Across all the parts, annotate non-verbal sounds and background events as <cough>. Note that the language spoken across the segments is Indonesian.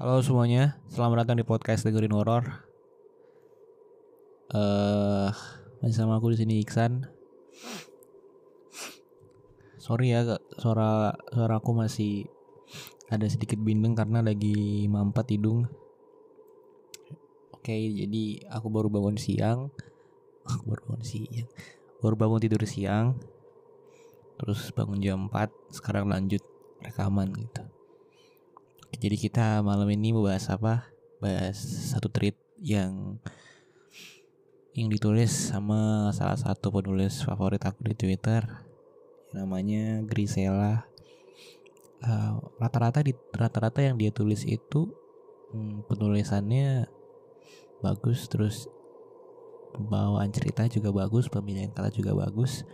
Halo semuanya, selamat datang di podcast Dengerin Horror. Eh, masih sama aku di sini Iksan. Sorry ya, suara suara aku masih ada sedikit bindeng karena lagi mampet hidung. Oke, jadi aku baru bangun siang. Aku <laughs> baru bangun siang. Baru bangun tidur siang. Terus bangun jam 4, sekarang lanjut rekaman gitu. Jadi kita malam ini bahas apa? Bahas satu tweet yang yang ditulis sama salah satu penulis favorit aku di Twitter namanya Grisela. Uh, rata-rata di rata-rata yang dia tulis itu hmm, penulisannya bagus terus pembawaan cerita juga bagus pemilihan kata juga bagus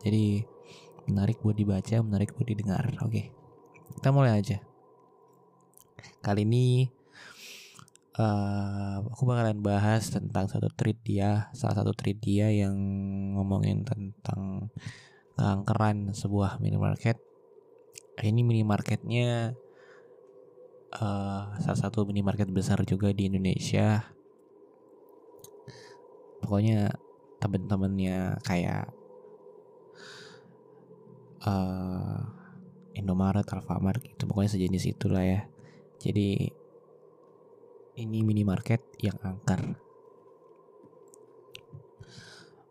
jadi menarik buat dibaca menarik buat didengar oke kita mulai aja kali ini uh, aku bakalan bahas tentang satu tweet dia salah satu tweet dia yang ngomongin tentang keangkeran sebuah minimarket. Ini minimarketnya uh, salah satu minimarket besar juga di Indonesia. Pokoknya temen-temennya kayak uh, Indomaret, Alfamart gitu pokoknya sejenis itulah ya jadi ini minimarket yang angker.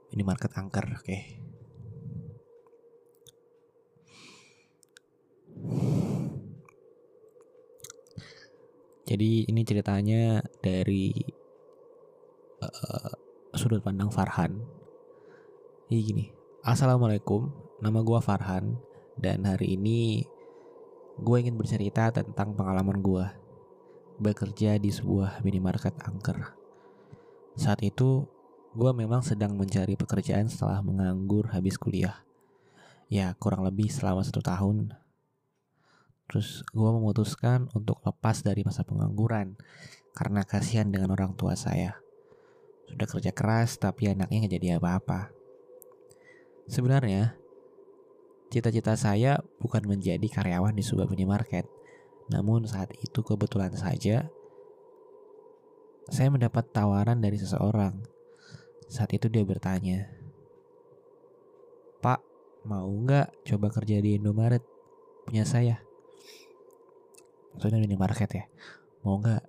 Minimarket angker oke. Jadi ini ceritanya dari uh, sudut pandang Farhan. Jadi gini Assalamualaikum nama gua Farhan dan hari ini gue ingin bercerita tentang pengalaman gue bekerja di sebuah minimarket angker. Saat itu, gue memang sedang mencari pekerjaan setelah menganggur habis kuliah. Ya, kurang lebih selama satu tahun. Terus gue memutuskan untuk lepas dari masa pengangguran karena kasihan dengan orang tua saya. Sudah kerja keras tapi anaknya nggak jadi apa-apa. Sebenarnya, Cita-cita saya bukan menjadi karyawan di sebuah minimarket. Namun saat itu kebetulan saja saya mendapat tawaran dari seseorang. Saat itu dia bertanya, Pak, mau nggak coba kerja di Indomaret punya saya? Maksudnya minimarket ya. Mau nggak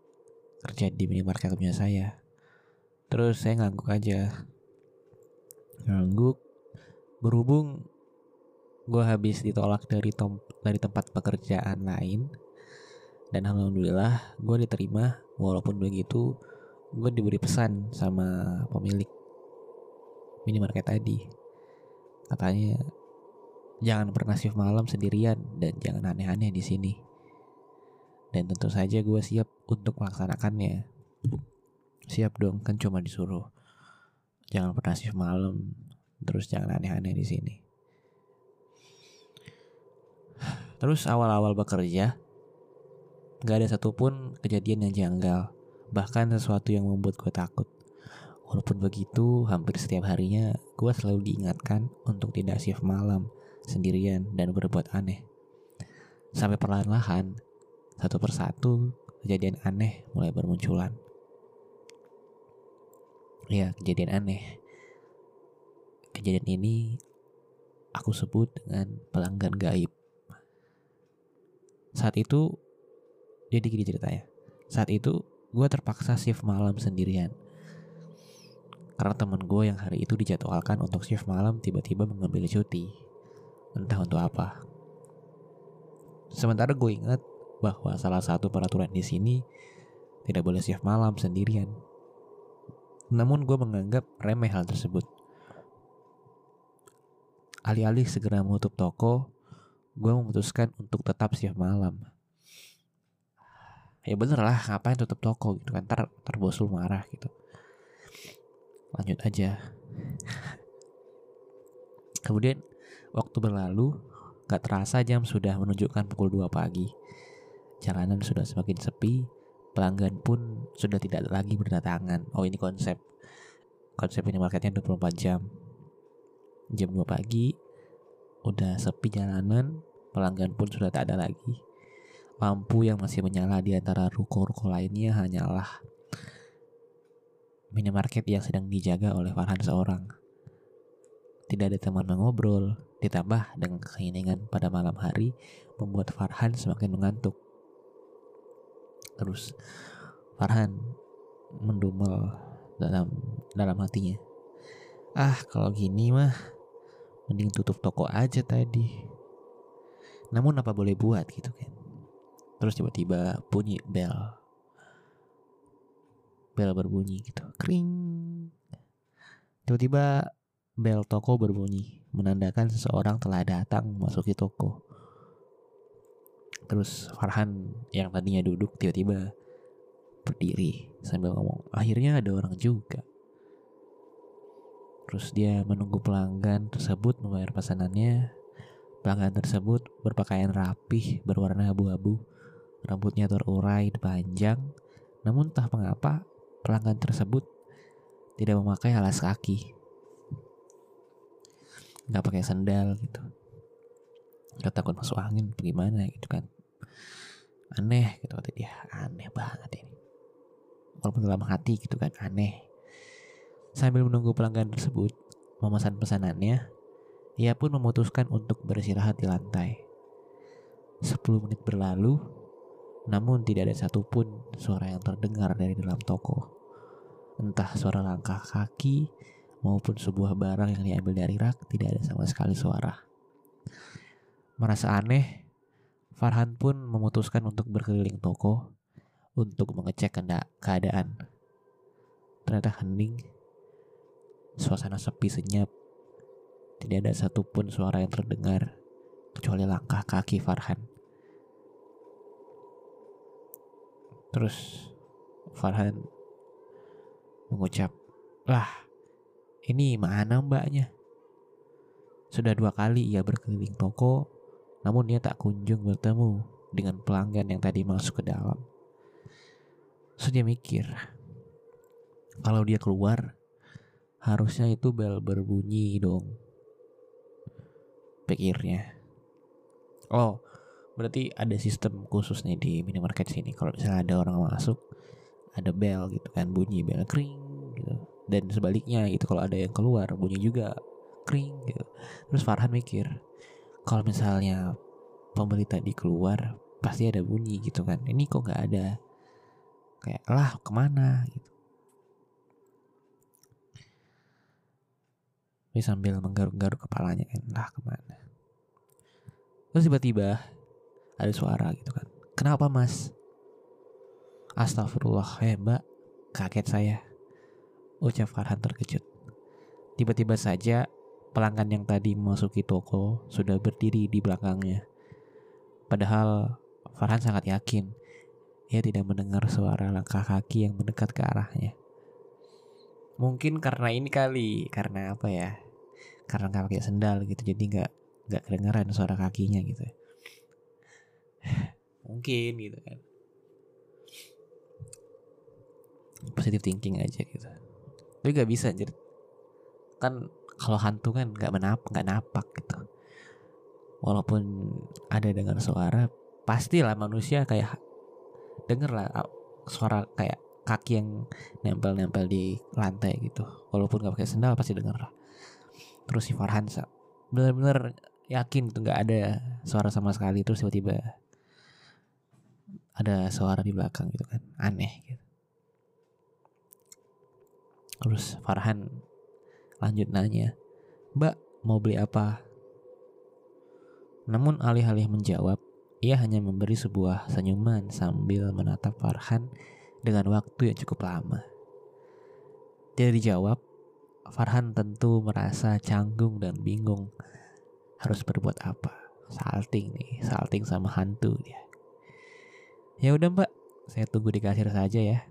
kerja di minimarket punya saya? Terus saya ngangguk aja. Ngangguk. Berhubung gue habis ditolak dari tom dari tempat pekerjaan lain. Dan alhamdulillah gue diterima. Walaupun begitu gue diberi pesan sama pemilik minimarket tadi. Katanya jangan pernah shift malam sendirian dan jangan aneh-aneh di sini. Dan tentu saja gue siap untuk melaksanakannya. Siap dong kan cuma disuruh jangan pernah shift malam terus jangan aneh-aneh di sini Terus awal-awal bekerja, gak ada satupun kejadian yang janggal, bahkan sesuatu yang membuat gue takut. Walaupun begitu, hampir setiap harinya gue selalu diingatkan untuk tidak shift malam, sendirian, dan berbuat aneh. Sampai perlahan-lahan, satu persatu, kejadian aneh mulai bermunculan. Ya, kejadian aneh. Kejadian ini aku sebut dengan pelanggan gaib. Saat itu jadi gini ceritanya. Saat itu gue terpaksa shift malam sendirian. Karena temen gue yang hari itu dijadwalkan untuk shift malam tiba-tiba mengambil cuti. Entah untuk apa. Sementara gue ingat bahwa salah satu peraturan di sini tidak boleh shift malam sendirian. Namun gue menganggap remeh hal tersebut. Alih-alih segera menutup toko, gue memutuskan untuk tetap siap malam. Ya bener lah, ngapain tutup toko gitu kan, ntar, ntar bos lu marah gitu. Lanjut aja. <laughs> Kemudian waktu berlalu, gak terasa jam sudah menunjukkan pukul 2 pagi. Jalanan sudah semakin sepi, pelanggan pun sudah tidak lagi berdatangan. Oh ini konsep. Konsep ini marketnya 24 jam. Jam 2 pagi, udah sepi jalanan, pelanggan pun sudah tak ada lagi. Lampu yang masih menyala di antara ruko-ruko lainnya hanyalah minimarket yang sedang dijaga oleh Farhan seorang. Tidak ada teman mengobrol, ditambah dengan keheningan pada malam hari membuat Farhan semakin mengantuk. Terus Farhan mendumel dalam dalam hatinya. Ah, kalau gini mah mending tutup toko aja tadi. Namun apa boleh buat gitu kan. Terus tiba-tiba bunyi bel. Bel berbunyi gitu. Kring. Tiba-tiba bel toko berbunyi. Menandakan seseorang telah datang memasuki toko. Terus Farhan yang tadinya duduk tiba-tiba berdiri sambil ngomong. Akhirnya ada orang juga. Terus dia menunggu pelanggan tersebut membayar pesanannya. Pelanggan tersebut berpakaian rapih berwarna abu-abu Rambutnya terurai panjang, namun entah mengapa pelanggan tersebut tidak memakai alas kaki. Nggak pakai sandal gitu. Gak takut masuk angin bagaimana gitu kan. Aneh gitu kata dia. Aneh banget ini. Walaupun dalam hati gitu kan aneh. Sambil menunggu pelanggan tersebut memesan pesanannya, ia pun memutuskan untuk beristirahat di lantai. 10 menit berlalu, namun tidak ada satupun suara yang terdengar dari dalam toko. Entah suara langkah kaki maupun sebuah barang yang diambil dari rak tidak ada sama sekali suara. Merasa aneh, Farhan pun memutuskan untuk berkeliling toko untuk mengecek keadaan. Ternyata hening, suasana sepi senyap, tidak ada satupun suara yang terdengar kecuali langkah kaki Farhan. Terus Farhan mengucap, lah ini mana mbaknya? Sudah dua kali ia berkeliling toko, namun ia tak kunjung bertemu dengan pelanggan yang tadi masuk ke dalam. So dia mikir, kalau dia keluar, harusnya itu bel berbunyi dong. Pikirnya. Oh, berarti ada sistem khusus nih di minimarket sini. Kalau misalnya ada orang masuk ada bel gitu kan bunyi bel kring gitu. Dan sebaliknya gitu kalau ada yang keluar bunyi juga kring gitu. Terus Farhan mikir kalau misalnya pembeli tadi keluar pasti ada bunyi gitu kan. Ini kok nggak ada kayak lah ke mana? gitu Tapi sambil menggaruk-garuk kepalanya kan. Lah ke mana? Terus tiba-tiba ada suara gitu kan. Kenapa mas? Astagfirullah. Eh mbak kaget saya ucap Farhan terkejut. Tiba-tiba saja pelanggan yang tadi memasuki toko sudah berdiri di belakangnya. Padahal Farhan sangat yakin ia tidak mendengar suara langkah kaki yang mendekat ke arahnya mungkin karena ini kali karena apa ya karena nggak pakai sendal gitu jadi nggak nggak kedengeran suara kakinya gitu. <sighs> Mungkin gitu kan. Positive thinking aja gitu. Tapi gak bisa jadi kan kalau hantu kan nggak menap nggak napak gitu. Walaupun ada dengar suara pastilah manusia kayak denger lah suara kayak kaki yang nempel-nempel di lantai gitu. Walaupun gak pakai sendal pasti denger. Lah terus si Farhan bener-bener yakin tuh nggak ada suara sama sekali. Terus tiba-tiba ada suara di belakang gitu kan aneh gitu. Terus Farhan lanjut nanya mbak mau beli apa? Namun alih-alih menjawab ia hanya memberi sebuah senyuman sambil menatap Farhan dengan waktu yang cukup lama tidak dijawab Farhan tentu merasa canggung dan bingung harus berbuat apa salting nih salting sama hantu dia Ya udah mbak, saya tunggu di kasir saja ya.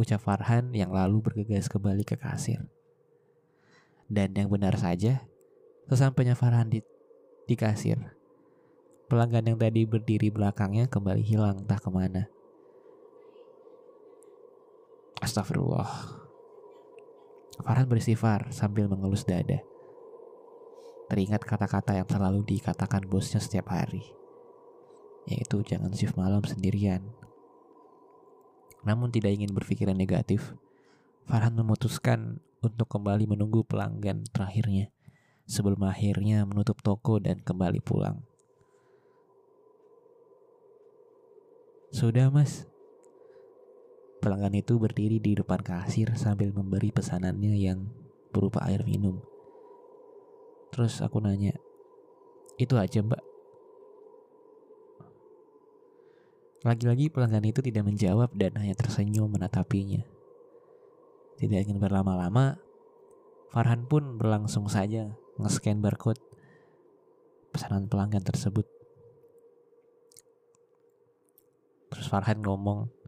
Ucap Farhan yang lalu bergegas kembali ke kasir. Dan yang benar saja, sesampainya Farhan di, di kasir, pelanggan yang tadi berdiri belakangnya kembali hilang entah ke mana. Astagfirullah. Farhan bersifar sambil mengelus dada. Teringat kata-kata yang selalu dikatakan bosnya setiap hari. yaitu jangan shift malam sendirian. Namun tidak ingin berpikiran negatif, Farhan memutuskan untuk kembali menunggu pelanggan terakhirnya sebelum akhirnya menutup toko dan kembali pulang. Sudah mas, pelanggan itu berdiri di depan kasir sambil memberi pesanannya yang berupa air minum. Terus aku nanya, itu aja mbak? Lagi-lagi pelanggan itu tidak menjawab dan hanya tersenyum menatapinya. Tidak ingin berlama-lama, Farhan pun berlangsung saja nge-scan barcode pesanan pelanggan tersebut. Terus Farhan ngomong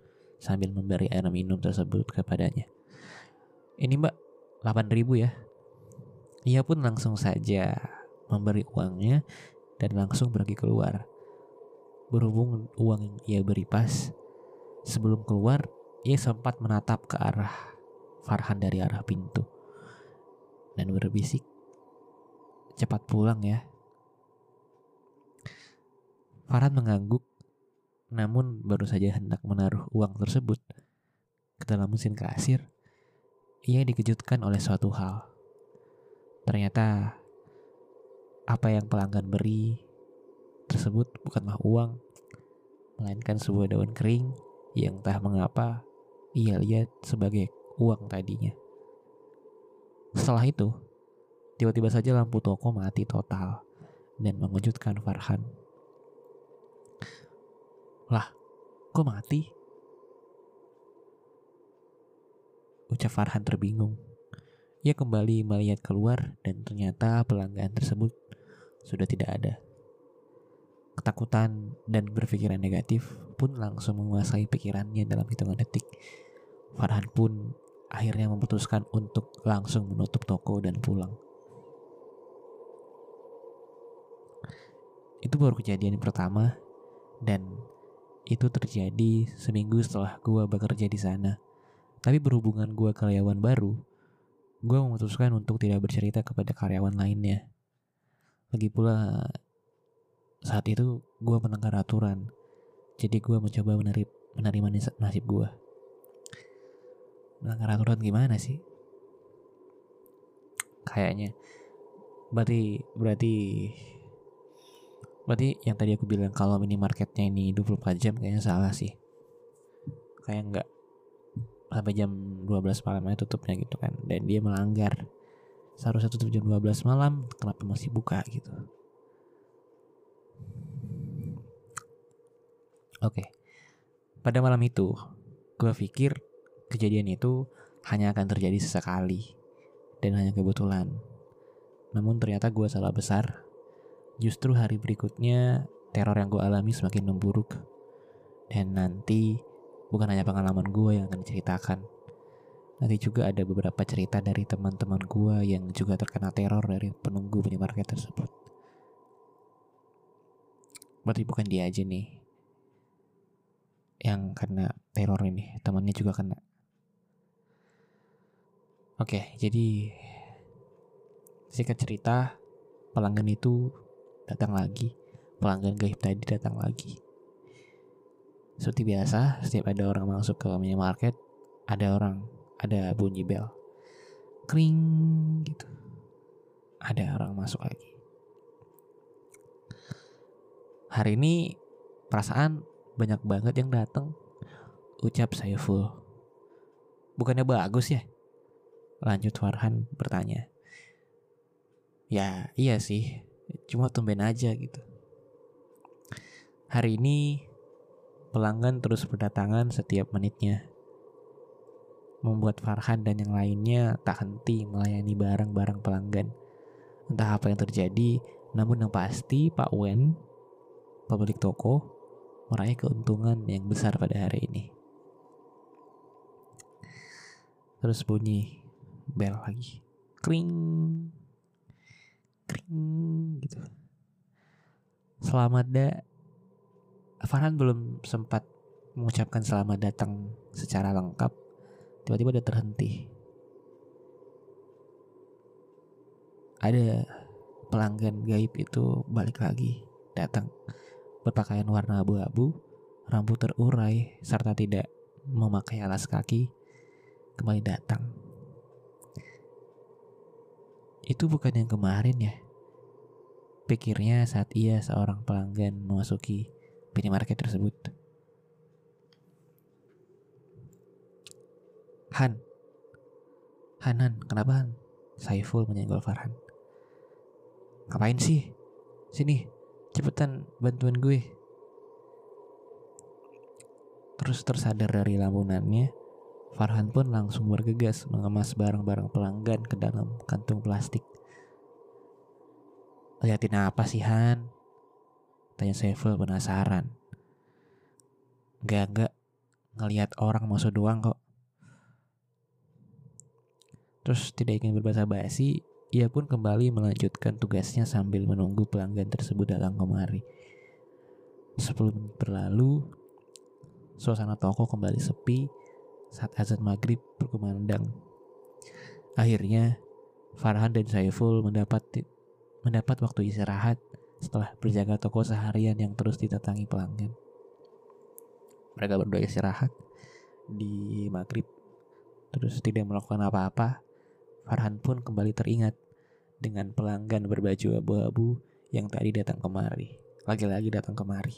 sambil memberi air minum tersebut kepadanya. Ini mbak, 8000 ya. Ia pun langsung saja memberi uangnya dan langsung pergi keluar. Berhubung uang yang ia beri pas, sebelum keluar, ia sempat menatap ke arah Farhan dari arah pintu dan berbisik, cepat pulang ya. Farhan mengangguk, namun baru saja hendak menaruh uang tersebut ke dalam mesin kasir, ia dikejutkan oleh suatu hal. Ternyata apa yang pelanggan beri tersebut bukanlah uang, melainkan sebuah daun kering yang entah mengapa ia lihat sebagai uang tadinya. Setelah itu, tiba-tiba saja lampu toko mati total dan mengejutkan Farhan. Lah, kok mati? Ucap Farhan terbingung. Ia kembali melihat keluar dan ternyata pelanggan tersebut sudah tidak ada. Ketakutan dan berpikiran negatif pun langsung menguasai pikirannya dalam hitungan detik. Farhan pun akhirnya memutuskan untuk langsung menutup toko dan pulang. Itu baru kejadian pertama dan itu terjadi seminggu setelah gue bekerja di sana. Tapi berhubungan gue karyawan baru, gue memutuskan untuk tidak bercerita kepada karyawan lainnya. Lagi pula saat itu gue menengah aturan. Jadi gue mencoba menerima, menerima nasib gue. Melanggar aturan gimana sih? Kayaknya. Berarti berarti berarti yang tadi aku bilang kalau minimarketnya ini 24 jam kayaknya salah sih. Kayak enggak sampai jam 12 malamnya tutupnya gitu kan dan dia melanggar seharusnya tutup jam 12 malam kenapa masih buka gitu Oke. Pada malam itu, gue pikir kejadian itu hanya akan terjadi sesekali dan hanya kebetulan. Namun ternyata gue salah besar. Justru hari berikutnya teror yang gue alami semakin memburuk. Dan nanti bukan hanya pengalaman gue yang akan diceritakan. Nanti juga ada beberapa cerita dari teman-teman gue yang juga terkena teror dari penunggu minimarket tersebut. Berarti bukan dia aja nih yang kena teror ini temannya juga kena oke jadi singkat cerita pelanggan itu datang lagi pelanggan gaib tadi datang lagi seperti biasa setiap ada orang masuk ke minimarket ada orang ada bunyi bel kring gitu ada orang masuk lagi hari ini perasaan banyak banget yang datang. Ucap saya full. Bukannya bagus ya? Lanjut Farhan bertanya. Ya iya sih, cuma tumben aja gitu. Hari ini pelanggan terus berdatangan setiap menitnya. Membuat Farhan dan yang lainnya tak henti melayani barang-barang pelanggan. Entah apa yang terjadi, namun yang pasti Pak Wen, pemilik toko, meraih keuntungan yang besar pada hari ini. Terus bunyi bel lagi. Kring. Kring gitu. Selamat da Farhan belum sempat mengucapkan selamat datang secara lengkap. Tiba-tiba dia terhenti. Ada pelanggan gaib itu balik lagi datang berpakaian warna abu-abu, rambut terurai, serta tidak memakai alas kaki, kembali datang. Itu bukan yang kemarin ya. Pikirnya saat ia seorang pelanggan memasuki minimarket tersebut. Han. Han, Han, kenapa Han? Saiful menyenggol Farhan. Ngapain sih? Sini, cepetan bantuin gue. Terus tersadar dari lamunannya, Farhan pun langsung bergegas mengemas barang-barang pelanggan ke dalam kantung plastik. Liatin apa sih Han? Tanya Saiful penasaran. Gak, gak. Ngeliat orang masuk doang kok. Terus tidak ingin berbahasa basi, ia pun kembali melanjutkan tugasnya sambil menunggu pelanggan tersebut datang kemari. Sepuluh menit berlalu, suasana toko kembali sepi saat azan maghrib berkumandang. Akhirnya, Farhan dan Saiful mendapat mendapat waktu istirahat setelah berjaga toko seharian yang terus ditatangi pelanggan. Mereka berdua istirahat di maghrib, terus tidak melakukan apa-apa Farhan pun kembali teringat dengan pelanggan berbaju abu-abu yang tadi datang kemari. Lagi-lagi datang kemari.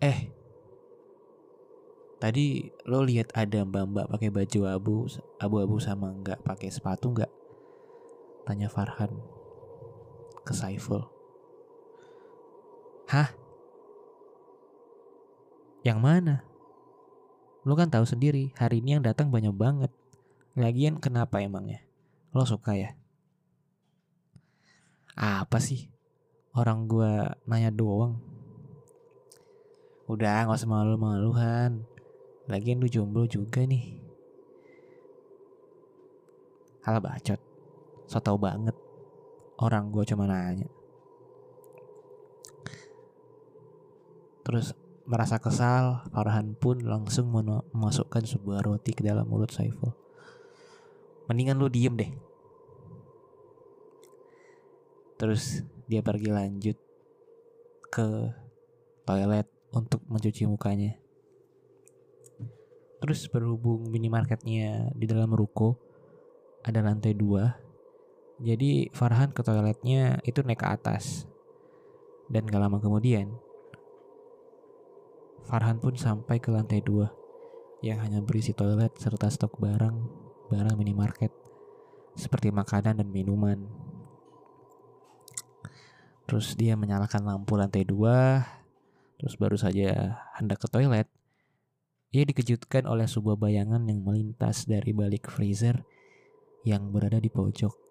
Eh, tadi lo lihat ada mbak-mbak pakai baju abu abu-abu sama nggak pakai sepatu nggak? Tanya Farhan ke Saiful. Hah? Yang mana? Lo kan tahu sendiri, hari ini yang datang banyak banget. Lagian kenapa emangnya? Lo suka ya? Apa sih? Orang gua nanya doang. Udah gak usah malu-maluhan. Lagian lu jomblo juga nih. Hal bacot. So tau banget. Orang gua cuma nanya. Terus Merasa kesal, Farhan pun langsung memasukkan sebuah roti ke dalam mulut Saiful. Mendingan lu diem deh. Terus dia pergi lanjut ke toilet untuk mencuci mukanya. Terus berhubung minimarketnya di dalam ruko, ada lantai dua. Jadi Farhan ke toiletnya itu naik ke atas. Dan gak lama kemudian, Farhan pun sampai ke lantai dua yang hanya berisi toilet serta stok barang barang minimarket seperti makanan dan minuman. Terus dia menyalakan lampu lantai dua, terus baru saja hendak ke toilet, ia dikejutkan oleh sebuah bayangan yang melintas dari balik freezer yang berada di pojok.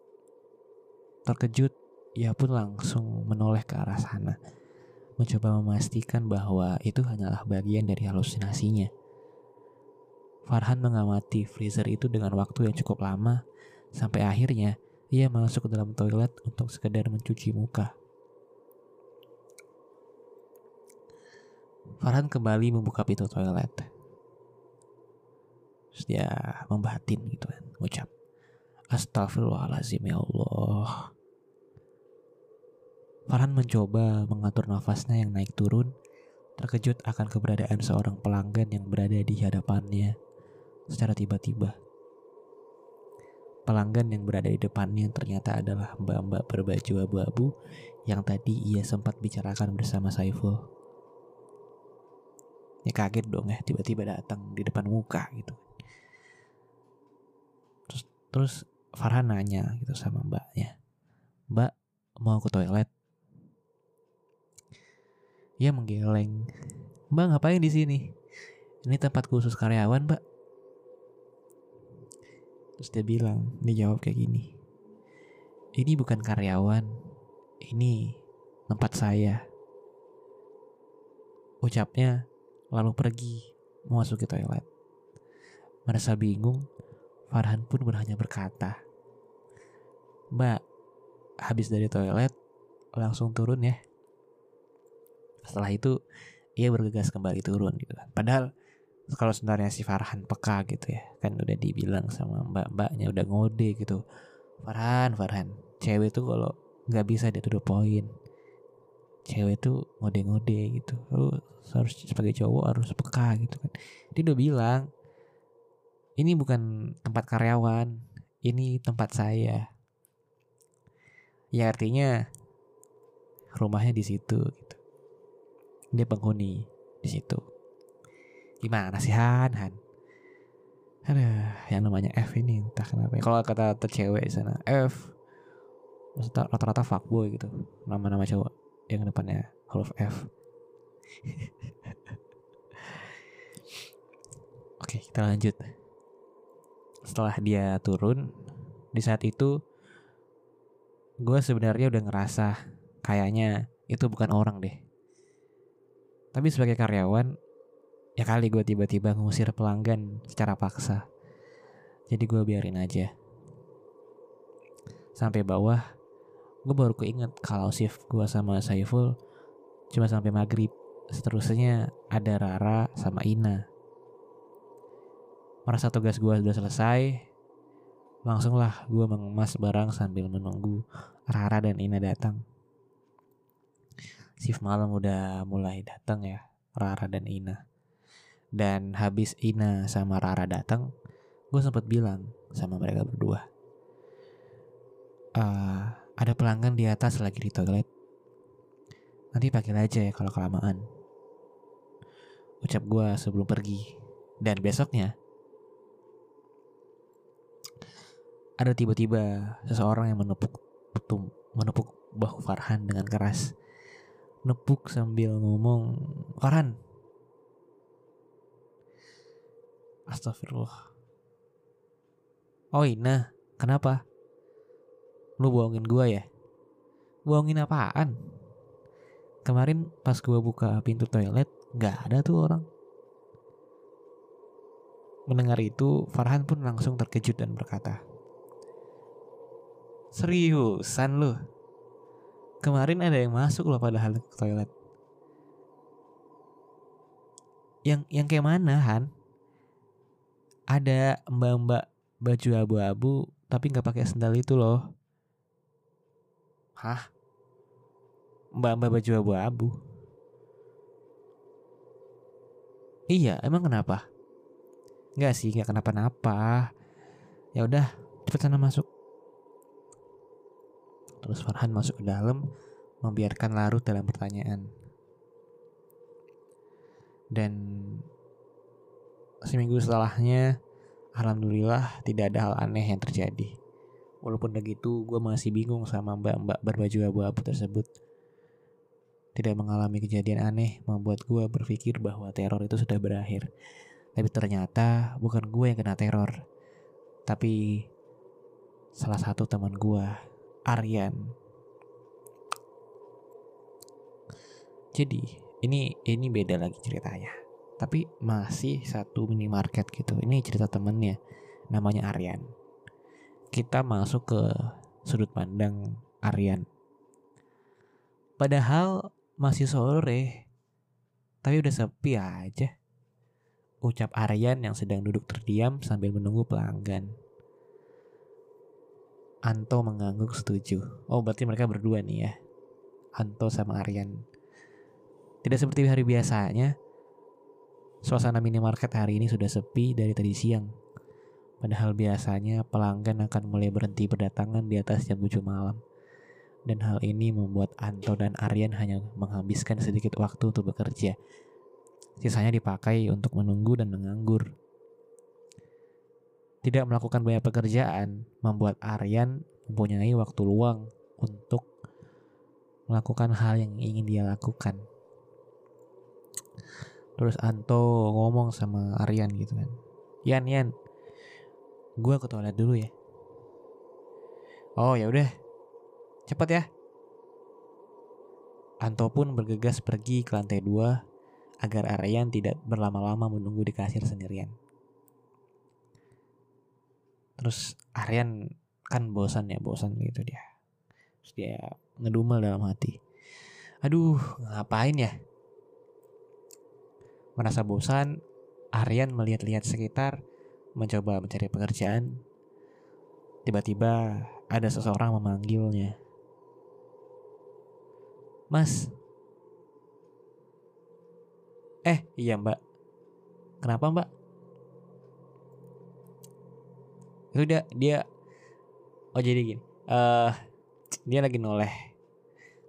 Terkejut, ia pun langsung menoleh ke arah sana mencoba memastikan bahwa itu hanyalah bagian dari halusinasinya. Farhan mengamati freezer itu dengan waktu yang cukup lama, sampai akhirnya ia masuk ke dalam toilet untuk sekedar mencuci muka. Farhan kembali membuka pintu toilet. Terus dia membatin gitu kan, mengucap, Astagfirullahaladzim ya Allah. Farhan mencoba mengatur nafasnya yang naik turun, terkejut akan keberadaan seorang pelanggan yang berada di hadapannya secara tiba-tiba. Pelanggan yang berada di depannya ternyata adalah mbak-mbak berbaju abu-abu yang tadi ia sempat bicarakan bersama Saiful. Ya kaget dong ya tiba-tiba datang di depan muka gitu. Terus terus Farhan nanya gitu sama mbaknya. Mbak mau ke toilet? Ia menggeleng. Mbak ngapain di sini? Ini tempat khusus karyawan, Mbak. Terus dia bilang, dia jawab kayak gini. Ini bukan karyawan, ini tempat saya. Ucapnya lalu pergi memasuki toilet. Merasa bingung, Farhan pun berhanya berkata, Mbak, habis dari toilet, langsung turun ya setelah itu ia bergegas kembali turun gitu kan. Padahal kalau sebenarnya si Farhan peka gitu ya kan udah dibilang sama mbak-mbaknya udah ngode gitu. Farhan Farhan cewek tuh kalau nggak bisa dia tuh poin. Cewek tuh ngode-ngode gitu. Lu harus sebagai cowok harus peka gitu kan. Dia udah bilang ini bukan tempat karyawan ini tempat saya. Ya artinya rumahnya di situ gitu dia penghuni di situ. Gimana sih Han? Han? Ada yang namanya F ini entah kenapa ya. kalau kata cewek di sana F. Rata-rata fuckboy gitu. Nama-nama cowok yang depannya huruf F. <laughs> Oke kita lanjut. Setelah dia turun Di saat itu Gue sebenarnya udah ngerasa Kayaknya itu bukan orang deh Tapi sebagai karyawan Ya kali gue tiba-tiba ngusir pelanggan secara paksa. Jadi gue biarin aja. Sampai bawah gue baru keinget kalau shift gue sama Saiful cuma sampai maghrib. Seterusnya ada Rara sama Ina. Merasa tugas gue sudah selesai langsunglah gue mengemas barang sambil menunggu Rara dan Ina datang shift malam udah mulai datang ya Rara dan Ina dan habis Ina sama Rara datang gue sempat bilang sama mereka berdua uh, ada pelanggan di atas lagi di toilet. Nanti pakai aja ya kalau kelamaan. Ucap gue sebelum pergi. Dan besoknya, ada tiba-tiba seseorang yang menepuk menepuk bahu Farhan dengan keras. Nepuk sambil ngomong, Farhan. Astagfirullah. Oh Ina, kenapa? Lu bohongin gue ya? Bohongin apaan? Kemarin pas gue buka pintu toilet, gak ada tuh orang. Mendengar itu, Farhan pun langsung terkejut dan berkata, Seriusan lu? Kemarin ada yang masuk loh padahal ke toilet. Yang yang kayak mana Han? Ada mbak-mbak baju abu-abu tapi nggak pakai sendal itu loh. Hah? Mbak-mbak baju abu-abu. Iya, emang kenapa? Enggak sih, enggak kenapa-napa. Ya udah, cepet sana masuk. Terus Farhan masuk ke dalam, membiarkan larut dalam pertanyaan. Dan seminggu setelahnya, alhamdulillah tidak ada hal aneh yang terjadi. Walaupun begitu, gue masih bingung sama mbak-mbak berbaju abu-abu tersebut. Tidak mengalami kejadian aneh membuat gue berpikir bahwa teror itu sudah berakhir. Tapi ternyata bukan gue yang kena teror. Tapi salah satu teman gue, Aryan. Jadi ini ini beda lagi ceritanya. Tapi masih satu minimarket gitu. Ini cerita temennya, namanya Aryan kita masuk ke sudut pandang Aryan. Padahal masih sore, tapi udah sepi aja. Ucap Aryan yang sedang duduk terdiam sambil menunggu pelanggan. Anto mengangguk setuju. Oh berarti mereka berdua nih ya. Anto sama Aryan. Tidak seperti hari biasanya. Suasana minimarket hari ini sudah sepi dari tadi siang. Padahal biasanya pelanggan akan mulai berhenti berdatangan di atas jam 7 malam. Dan hal ini membuat Anto dan Aryan hanya menghabiskan sedikit waktu untuk bekerja. Sisanya dipakai untuk menunggu dan menganggur. Tidak melakukan banyak pekerjaan membuat Aryan mempunyai waktu luang untuk melakukan hal yang ingin dia lakukan. Terus Anto ngomong sama Aryan gitu kan. Yan, Yan, Gue ke toilet dulu ya. Oh ya udah, cepat ya. Anto pun bergegas pergi ke lantai dua agar Aryan tidak berlama-lama menunggu di kasir sendirian. Terus Aryan kan bosan ya, bosan gitu dia. Terus dia ngedumel dalam hati. Aduh, ngapain ya? Merasa bosan, Aryan melihat-lihat sekitar mencoba mencari pekerjaan, tiba-tiba ada seseorang memanggilnya. Mas, Eh iya mbak Kenapa mbak? Itu dia dia Oh jadi gini uh, Dia lagi noleh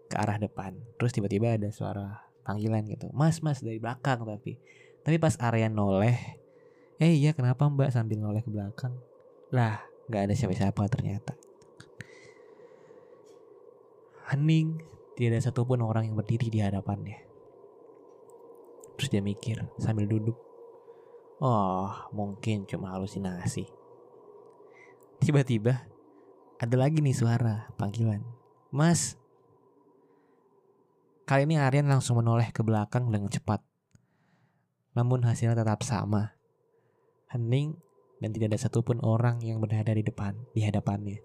Ke arah depan Terus tiba-tiba ada suara panggilan gitu Mas mas dari belakang tapi Tapi pas area noleh Eh iya kenapa mbak sambil noleh ke belakang Lah nggak ada siapa-siapa ternyata Hening tidak ada satupun orang yang berdiri di hadapannya. Terus dia mikir sambil duduk. Oh, mungkin cuma halusinasi. Tiba-tiba ada lagi nih suara panggilan. Mas. Kali ini Aryan langsung menoleh ke belakang dengan cepat. Namun hasilnya tetap sama. Hening dan tidak ada satupun orang yang berada di depan di hadapannya.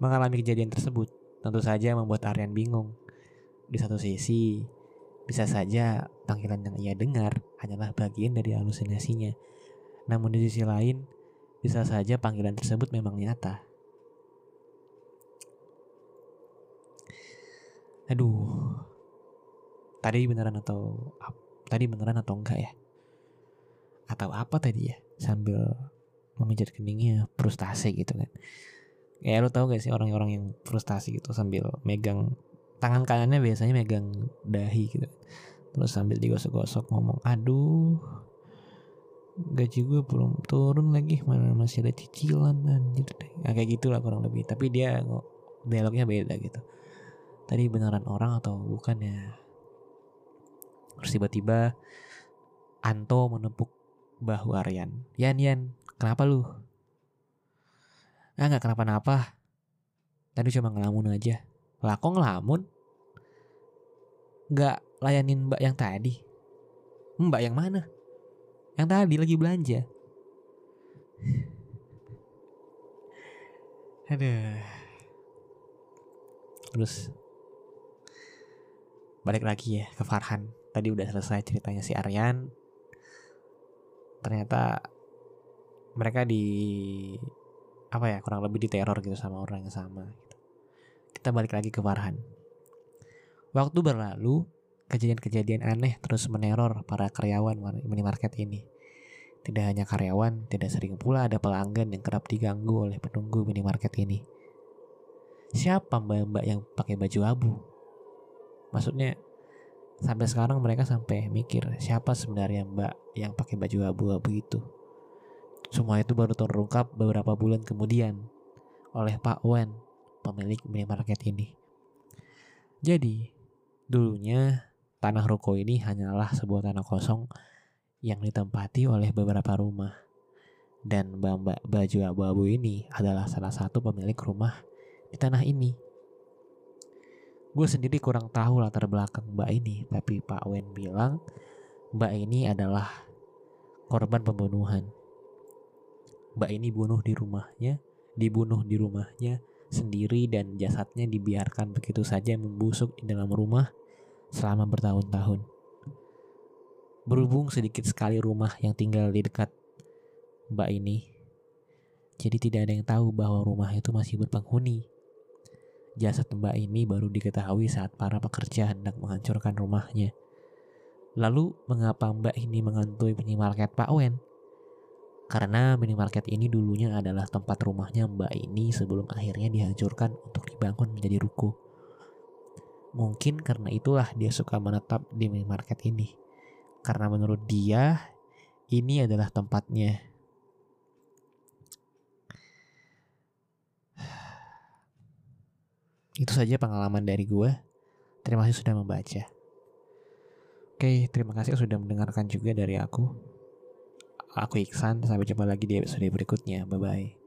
Mengalami kejadian tersebut tentu saja membuat Aryan bingung. Di satu sisi, bisa saja panggilan yang ia dengar hanyalah bagian dari halusinasinya. Namun di sisi lain, bisa saja panggilan tersebut memang nyata. Aduh. Tadi beneran atau tadi beneran atau enggak ya? Atau apa tadi ya? Sambil memijat keningnya frustasi gitu kan ya lo tau gak sih orang-orang yang frustasi gitu sambil megang tangan kanannya biasanya megang dahi gitu terus sambil digosok-gosok ngomong aduh gaji gue belum turun lagi mana masih ada cicilan anjir nah, kayak gitulah kurang lebih tapi dia dialognya beda gitu tadi beneran orang atau bukan ya terus tiba-tiba Anto menepuk bahu Aryan Yan Yan kenapa lu Ah nggak kenapa-napa. Tadi cuma ngelamun aja. Lah kok ngelamun? Nggak layanin mbak yang tadi. Mbak yang mana? Yang tadi lagi belanja. Aduh. Terus balik lagi ya ke Farhan. Tadi udah selesai ceritanya si Aryan. Ternyata mereka di apa ya kurang lebih diteror gitu sama orang yang sama gitu. kita balik lagi ke Farhan waktu berlalu kejadian-kejadian aneh terus meneror para karyawan minimarket ini. Tidak hanya karyawan tidak sering pula ada pelanggan yang kerap diganggu oleh penunggu minimarket ini. Siapa mbak-mbak yang pakai baju abu? Maksudnya sampai sekarang mereka sampai mikir siapa sebenarnya mbak yang pakai baju abu-abu itu? Semua itu baru terungkap beberapa bulan kemudian oleh Pak Wen, pemilik minimarket ini. Jadi, dulunya tanah ruko ini hanyalah sebuah tanah kosong yang ditempati oleh beberapa rumah. Dan mbak baju abu-abu ini adalah salah satu pemilik rumah di tanah ini. Gue sendiri kurang tahu latar belakang mbak ini, tapi Pak Wen bilang mbak ini adalah korban pembunuhan Mbak ini bunuh di rumahnya, dibunuh di rumahnya sendiri dan jasadnya dibiarkan begitu saja membusuk di dalam rumah selama bertahun-tahun. Berhubung sedikit sekali rumah yang tinggal di dekat Mbak ini, jadi tidak ada yang tahu bahwa rumah itu masih berpenghuni. Jasad Mbak ini baru diketahui saat para pekerja hendak menghancurkan rumahnya. Lalu, mengapa Mbak ini mengantui minimarket Pak Wen? Karena minimarket ini dulunya adalah tempat rumahnya Mbak ini sebelum akhirnya dihancurkan untuk dibangun menjadi ruko. Mungkin karena itulah dia suka menetap di minimarket ini. Karena menurut dia, ini adalah tempatnya. Itu saja pengalaman dari gue. Terima kasih sudah membaca. Oke, terima kasih sudah mendengarkan juga dari aku. Aku Iksan, sampai jumpa lagi di episode berikutnya. Bye-bye.